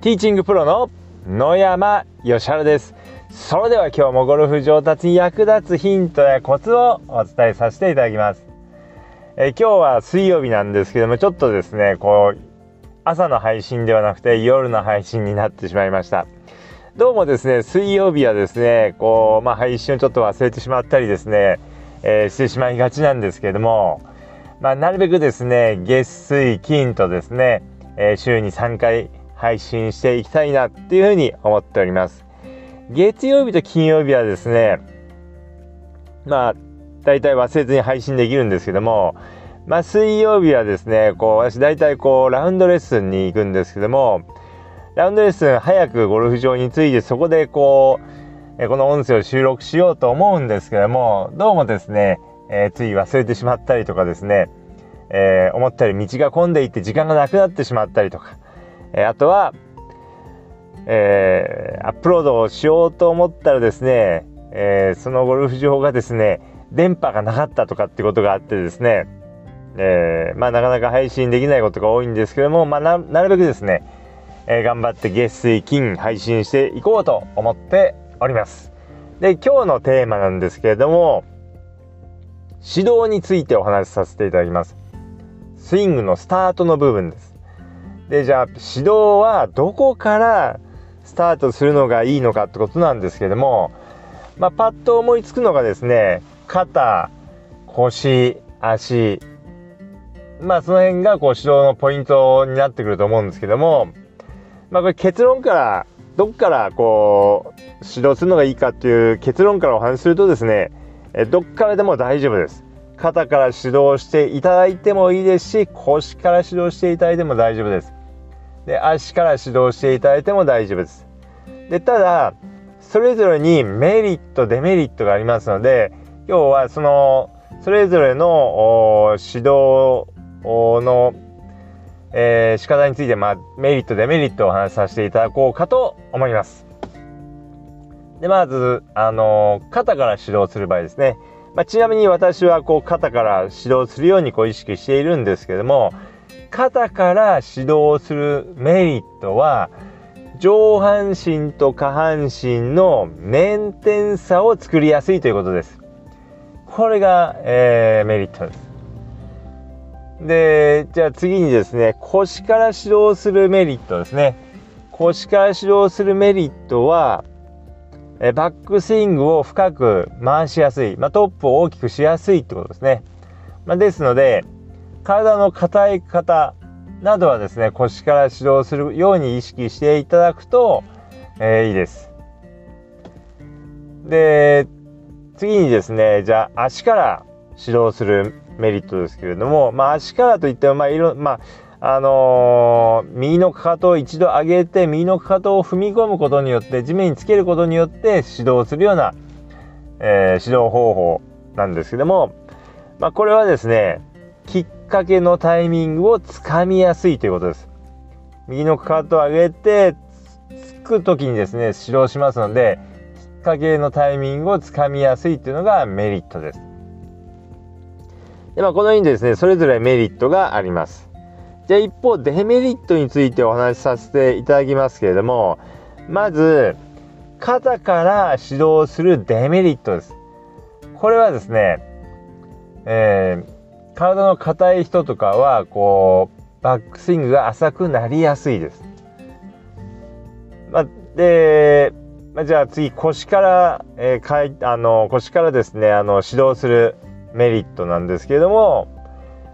ティーチングプロの野山義晴です。それでは今日もゴルフ上達に役立つヒントやコツをお伝えさせていただきます。え今日は水曜日なんですけどもちょっとですねこう朝の配信ではなくて夜の配信になってしまいました。どうもですね水曜日はですねこうまあ配信をちょっと忘れてしまったりですね、えー、してしまいがちなんですけれどもまあ、なるべくですね月水金とですね、えー、週に3回配信していきたいなっていうふうに思っております。月曜日と金曜日はですね、まあ、大体忘れずに配信できるんですけども、まあ、水曜日はですね、こう、私大体こう、ラウンドレッスンに行くんですけども、ラウンドレッスン早くゴルフ場に着いて、そこでこう、この音声を収録しようと思うんですけども、どうもですね、えー、つい忘れてしまったりとかですね、えー、思ったより道が混んでいって時間がなくなってしまったりとか、え、あとは、えー、アップロードをしようと思ったらですね、えそのゴルフ場がですね電波がなかったとかってことがあってですね、えまあ、なかなか配信できないことが多いんですけども、まあ、なるべくですね、え頑張って月水金配信していこうと思っております。で今日のテーマなんですけれども指導についてお話しさせていただきます。スイングのスタートの部分です。で、じゃあ指導はどこからスタートするのがいいのかってことなんですけども、まあ、パッと思いつくのがですね、肩、腰、足、まあその辺がこう指導のポイントになってくると思うんですけども、まあこれ結論からどっからこう指導するのがいいかっていう結論からお話しするとですね、どっからでも大丈夫です。肩から指導していただいてもいいですし腰から指導していただいても大丈夫ですで足から指導していただいても大丈夫です。でただそれぞれにメリットデメリットがありますので今日はそのそれぞれの指導の、えー、仕方について、まあ、メリットデメリットをお話しさせていただこうかと思います。でまず、あの肩から指導する場合ですね。まあ、ちなみに私はこう肩から指導するようにこう意識しているんですけども肩から指導するメリットは上半身と下半身の粘点差を作りやすいということです。これが、えー、メリットです。で、じゃあ次にですね、腰から指導するメリットですね。腰から指導するメリットは、えバックスイングを深く回しやすい、まあ、トップを大きくしやすいってことですね。まあ、ですので、体の硬い方などはですね、腰から指導するように意識していただくと、えー、いいです。で、次にですね、じゃあ足から指導するメリットですけれども、まあ足からといっても、まあいろ、まああのー、右のかかとを一度上げて右のかかとを踏み込むことによって地面につけることによって指導するような、えー、指導方法なんですけども、まあ、これはですねきっかけのタイミングをつかみやすいということです。右のかかとを上げてつく時にですね指導しますのできっかけのタイミングをつかみやすいというのがメリットです。でまあ、このようにですねそれぞれメリットがあります。じゃあ一方デメリットについてお話しさせていただきますけれどもまず肩から指導するデメリットです。これはですね、えー、体の硬い人とかはこうバックスイングが浅くなりやすいです。まあ、で、まあ、じゃあ次腰から、えー、かいあの腰からですねあの指導するメリットなんですけれども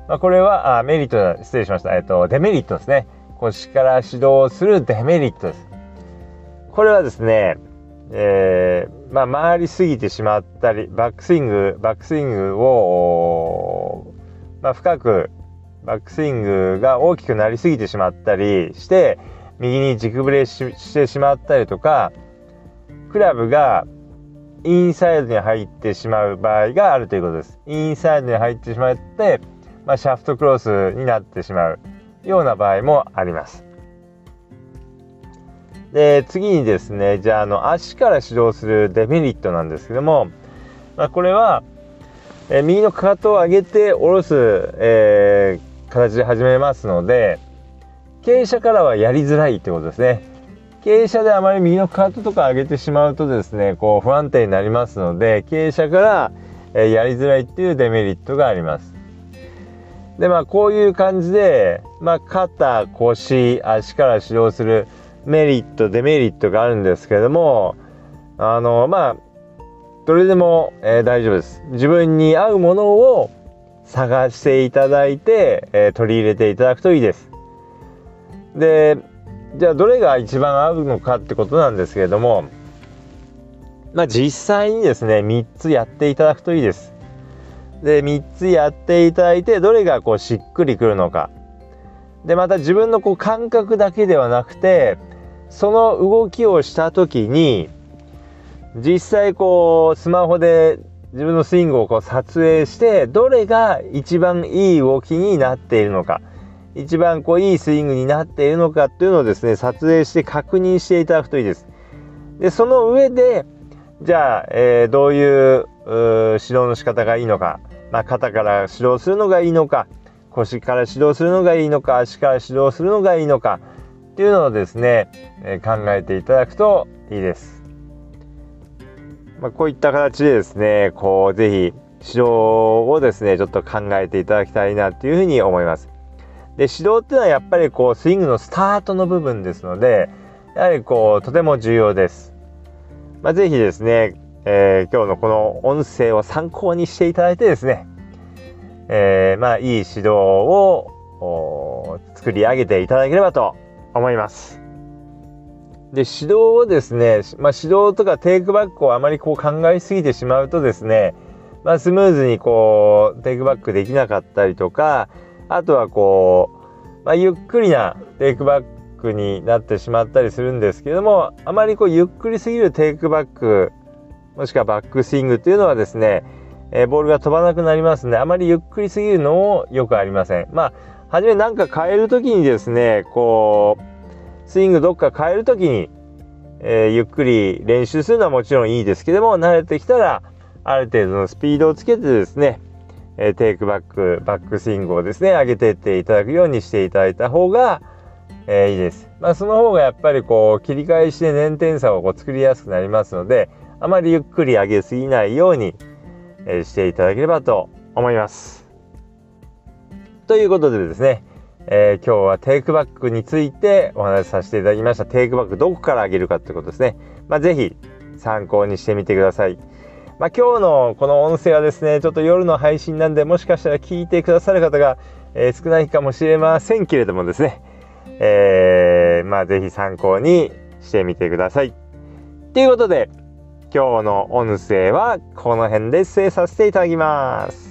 まあ、これはあメリット失礼しました、えっと、デメリットですね。腰から指導するデメリットです。これはですね、えー、まあ、回りすぎてしまったりバックスイングバックスイングを、まあ、深くバックスイングが大きくなりすぎてしまったりして右に軸ブレしてしまったりとかクラブがインサイドに入ってしまう場合があるということです。インサイドに入ってしまってまあ、シャフトクロスになってしまうような場合もあります。で次にですねじゃああの足から指導するデメリットなんですけども、まあ、これは、え右のかかとを上げて下ろす、えー、形で始めますので傾斜からはやりづらいってことですね。傾斜であまり右のカートとか上げてしまうとですねこう不安定になりますので傾斜から、えやりづらいっていうデメリットがありますでまあこういう感じで、まあ、肩腰足から指導するメリットデメリットがあるんですけどもあのまあどれでも、えー、大丈夫です。自分に合うものを探していただいて、えー、取り入れていただくといいです。でじゃあどれが一番合うのかってことなんですけれどもまあ実際にですね3つやっていただくといいです。で3つやっていただいてどれがこうしっくりくるのか。でまた自分のこう感覚だけではなくてその動きをした時に実際こうスマホで自分のスイングをこう撮影してどれが一番いい動きになっているのか一番こういいスイングになっているのかっていうのをですね撮影して確認していただくといいです。でその上でじゃあ、えー、どういう指導の仕方がいいのか、まあ、肩から指導するのがいいのか腰から指導するのがいいのか足から指導するのがいいのかっていうのをですね、え、考えていただくといいです。まあ、こういった形でですねこうぜひ指導をですねちょっと考えていただきたいなっていうふうに思います。で、指導っていうのはやっぱりこう、スイングのスタートの部分ですので、やはりこう、とても重要です。まあ、ぜひですね、えー、今日のこの音声を参考にしていただいてですね、えー、まあ、いい指導を作り上げていただければと思います。で、指導をですね、まあ、指導とかテイクバックをあまりこう考えすぎてしまうとですね、まあ、スムーズにこう、テイクバックできなかったりとか、あとはこう、まあ、ゆっくりなテイクバックになってしまったりするんですけどもあまりこうゆっくりすぎるテイクバックもしくはバックスイングっていうのはですね、えー、ボールが飛ばなくなりますのであまりゆっくりすぎるのもよくありません。まあ初め何か変える時にですねこうスイングどっか変える時に、えー、ゆっくり練習するのはもちろんいいですけども慣れてきたらある程度のスピードをつけてですねえテイクバック、バックスイングをですね、上げていっていただくようにしていただいた方が、えー、いいです。まあ、その方がやっぱりこう、切り返しで粘点差をこう作りやすくなりますので、あまりゆっくり上げすぎないように、え、していただければと思います。ということでですね、えー、今日はテイクバックについてお話しさせていただきました。テイクバックどこから上げるかということですね。まあ、ぜひ参考にしてみてください。まあ、今日のこの音声はですね、ちょっと夜の配信なんで、もしかしたら聞いてくださる方が、えー、少ないかもしれませんけれどもですね、えー、まあ、ぜひ参考にしてみてください。ということで、今日の音声はこの辺で失礼させていただきます。